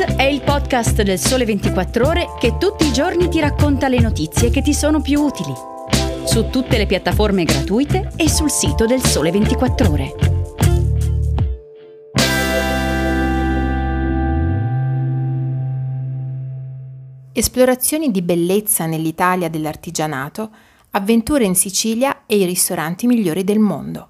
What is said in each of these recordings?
È il podcast del Sole 24 Ore che tutti i giorni ti racconta le notizie che ti sono più utili. Su tutte le piattaforme gratuite e sul sito del Sole 24 Ore. Esplorazioni di bellezza nell'Italia dell'artigianato, avventure in Sicilia e i ristoranti migliori del mondo.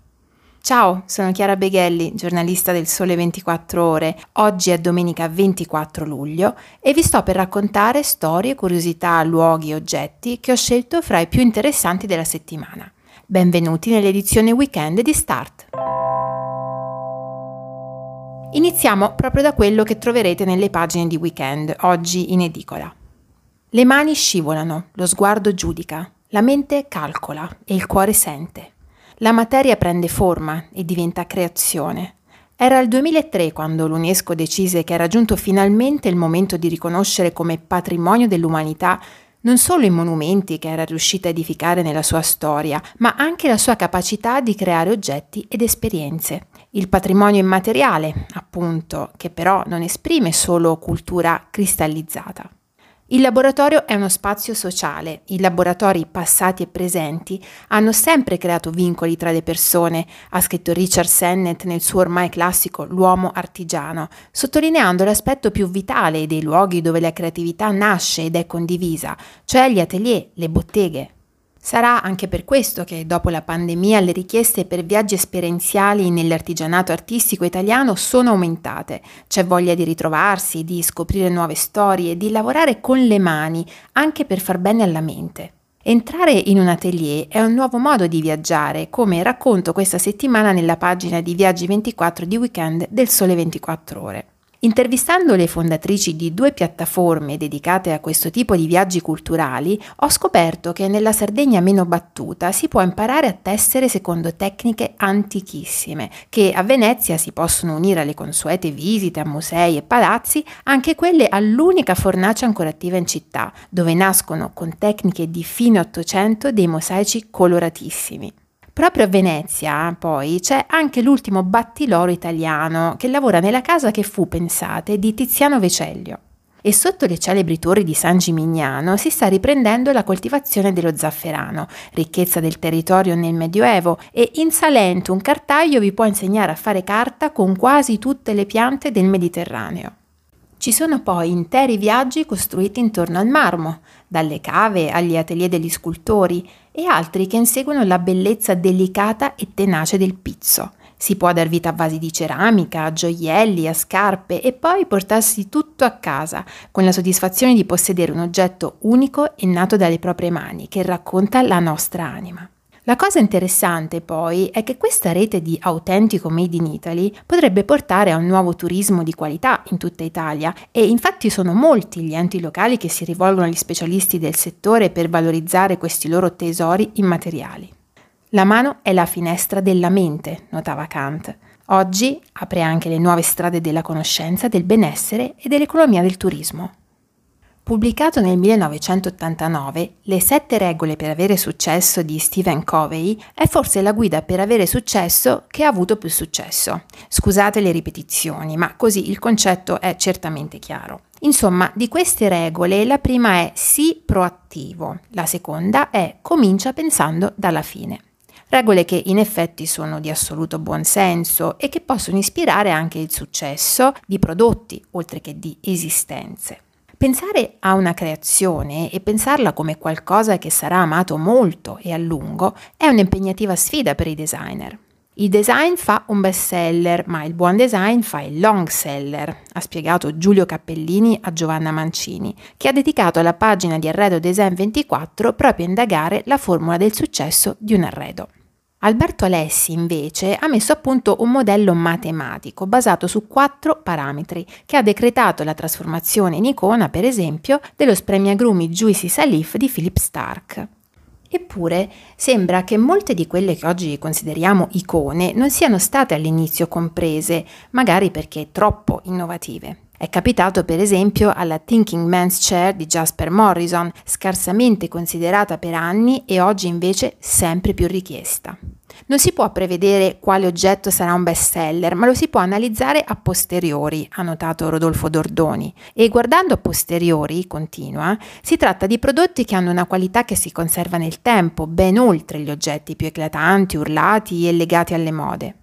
Ciao, sono Chiara Beghelli, giornalista del Sole 24 Ore. Oggi è domenica 24 luglio e vi sto per raccontare storie, curiosità, luoghi e oggetti che ho scelto fra i più interessanti della settimana. Benvenuti nell'edizione weekend di Start. Iniziamo proprio da quello che troverete nelle pagine di weekend, oggi in edicola. Le mani scivolano, lo sguardo giudica, la mente calcola e il cuore sente. La materia prende forma e diventa creazione. Era il 2003 quando l'UNESCO decise che era giunto finalmente il momento di riconoscere come patrimonio dell'umanità non solo i monumenti che era riuscita a edificare nella sua storia, ma anche la sua capacità di creare oggetti ed esperienze. Il patrimonio immateriale, appunto, che però non esprime solo cultura cristallizzata. Il laboratorio è uno spazio sociale. I laboratori passati e presenti hanno sempre creato vincoli tra le persone, ha scritto Richard Sennett nel suo ormai classico L'uomo artigiano, sottolineando l'aspetto più vitale dei luoghi dove la creatività nasce ed è condivisa, cioè gli atelier, le botteghe. Sarà anche per questo che dopo la pandemia le richieste per viaggi esperienziali nell'artigianato artistico italiano sono aumentate. C'è voglia di ritrovarsi, di scoprire nuove storie, di lavorare con le mani, anche per far bene alla mente. Entrare in un atelier è un nuovo modo di viaggiare, come racconto questa settimana nella pagina di Viaggi 24 di weekend del Sole 24 ore. Intervistando le fondatrici di due piattaforme dedicate a questo tipo di viaggi culturali, ho scoperto che nella Sardegna meno battuta si può imparare a tessere secondo tecniche antichissime, che a Venezia si possono unire alle consuete visite a musei e palazzi, anche quelle all'unica fornace ancora attiva in città, dove nascono con tecniche di fine Ottocento dei mosaici coloratissimi. Proprio a Venezia, poi, c'è anche l'ultimo battiloro italiano che lavora nella casa che fu, pensate, di Tiziano Vecellio. E sotto le celebri torri di San Gimignano si sta riprendendo la coltivazione dello zafferano, ricchezza del territorio nel Medioevo, e in Salento un cartaio vi può insegnare a fare carta con quasi tutte le piante del Mediterraneo. Ci sono poi interi viaggi costruiti intorno al marmo, dalle cave agli atelier degli scultori, e altri che inseguono la bellezza delicata e tenace del pizzo. Si può dar vita a vasi di ceramica, a gioielli, a scarpe e poi portarsi tutto a casa, con la soddisfazione di possedere un oggetto unico e nato dalle proprie mani, che racconta la nostra anima. La cosa interessante poi è che questa rete di autentico Made in Italy potrebbe portare a un nuovo turismo di qualità in tutta Italia e infatti sono molti gli enti locali che si rivolgono agli specialisti del settore per valorizzare questi loro tesori immateriali. La mano è la finestra della mente, notava Kant. Oggi apre anche le nuove strade della conoscenza, del benessere e dell'economia del turismo. Pubblicato nel 1989, Le sette regole per avere successo di Stephen Covey è forse la guida per avere successo che ha avuto più successo. Scusate le ripetizioni, ma così il concetto è certamente chiaro. Insomma, di queste regole la prima è sii proattivo, la seconda è comincia pensando dalla fine. Regole che in effetti sono di assoluto buonsenso e che possono ispirare anche il successo di prodotti, oltre che di esistenze. Pensare a una creazione e pensarla come qualcosa che sarà amato molto e a lungo è un'impegnativa sfida per i designer. Il design fa un best seller, ma il buon design fa il long seller, ha spiegato Giulio Cappellini a Giovanna Mancini, che ha dedicato la pagina di Arredo Design 24 proprio a indagare la formula del successo di un arredo. Alberto Alessi invece ha messo a punto un modello matematico basato su quattro parametri che ha decretato la trasformazione in icona, per esempio, dello spremiagrumi Juicy Salif di Philip Stark. Eppure sembra che molte di quelle che oggi consideriamo icone non siano state all'inizio comprese, magari perché troppo innovative. È capitato per esempio alla Thinking Man's Chair di Jasper Morrison, scarsamente considerata per anni e oggi invece sempre più richiesta. Non si può prevedere quale oggetto sarà un best seller, ma lo si può analizzare a posteriori, ha notato Rodolfo Dordoni. E guardando a posteriori, continua, si tratta di prodotti che hanno una qualità che si conserva nel tempo, ben oltre gli oggetti più eclatanti, urlati e legati alle mode.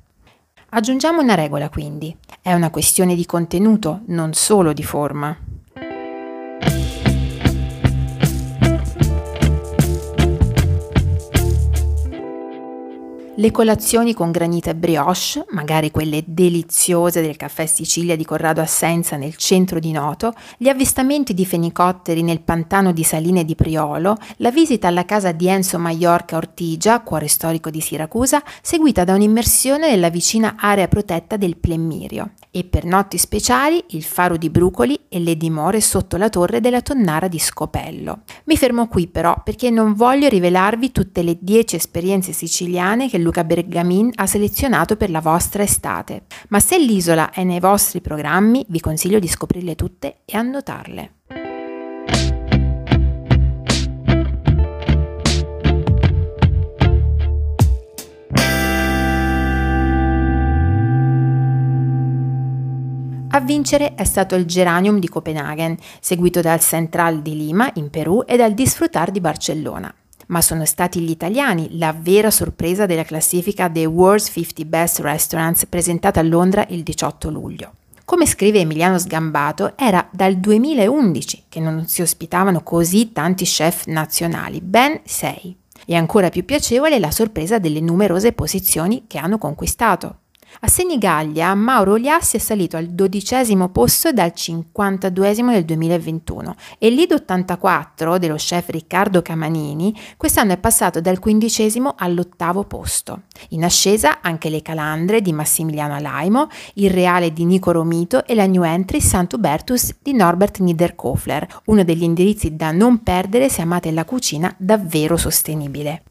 Aggiungiamo una regola quindi, è una questione di contenuto, non solo di forma. Le colazioni con granita e brioche, magari quelle deliziose del caffè Sicilia di Corrado Assenza nel centro di Noto, gli avvistamenti di fenicotteri nel pantano di Saline di Priolo, la visita alla casa di Enzo Maiorca Ortigia, cuore storico di Siracusa, seguita da un'immersione nella vicina area protetta del Plemmirio e per notti speciali il faro di Brucoli e le dimore sotto la torre della tonnara di Scopello. Mi fermo qui però perché non voglio rivelarvi tutte le 10 esperienze siciliane che Luca Bergamin ha selezionato per la vostra estate, ma se l'isola è nei vostri programmi vi consiglio di scoprirle tutte e annotarle. A vincere è stato il Geranium di Copenaghen, seguito dal Central di Lima in Perù e dal Disfrutar di Barcellona. Ma sono stati gli italiani la vera sorpresa della classifica dei World's 50 Best Restaurants presentata a Londra il 18 luglio. Come scrive Emiliano Sgambato, era dal 2011 che non si ospitavano così tanti chef nazionali, ben sei. E ancora più piacevole la sorpresa delle numerose posizioni che hanno conquistato. A Senigallia Mauro Oliassi è salito al dodicesimo posto dal 52esimo del 2021 e l'Id 84 dello chef Riccardo Camanini quest'anno è passato dal quindicesimo all'ottavo posto. In ascesa anche le calandre di Massimiliano Alaimo, il reale di Nico Romito e la new entry Sant'Ubertus di Norbert Niederkofler, uno degli indirizzi da non perdere se amate la cucina davvero sostenibile.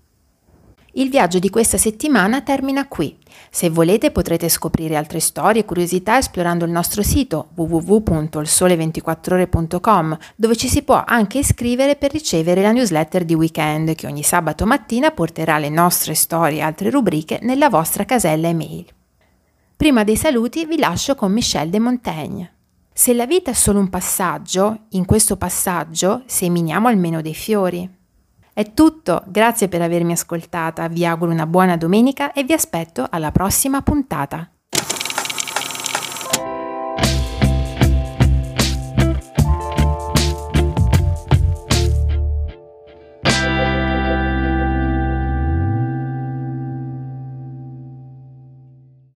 Il viaggio di questa settimana termina qui. Se volete potrete scoprire altre storie e curiosità esplorando il nostro sito www.ilsole24ore.com dove ci si può anche iscrivere per ricevere la newsletter di weekend che ogni sabato mattina porterà le nostre storie e altre rubriche nella vostra casella email. Prima dei saluti vi lascio con Michel de Montaigne. Se la vita è solo un passaggio, in questo passaggio seminiamo almeno dei fiori. È tutto, grazie per avermi ascoltata, vi auguro una buona domenica e vi aspetto alla prossima puntata.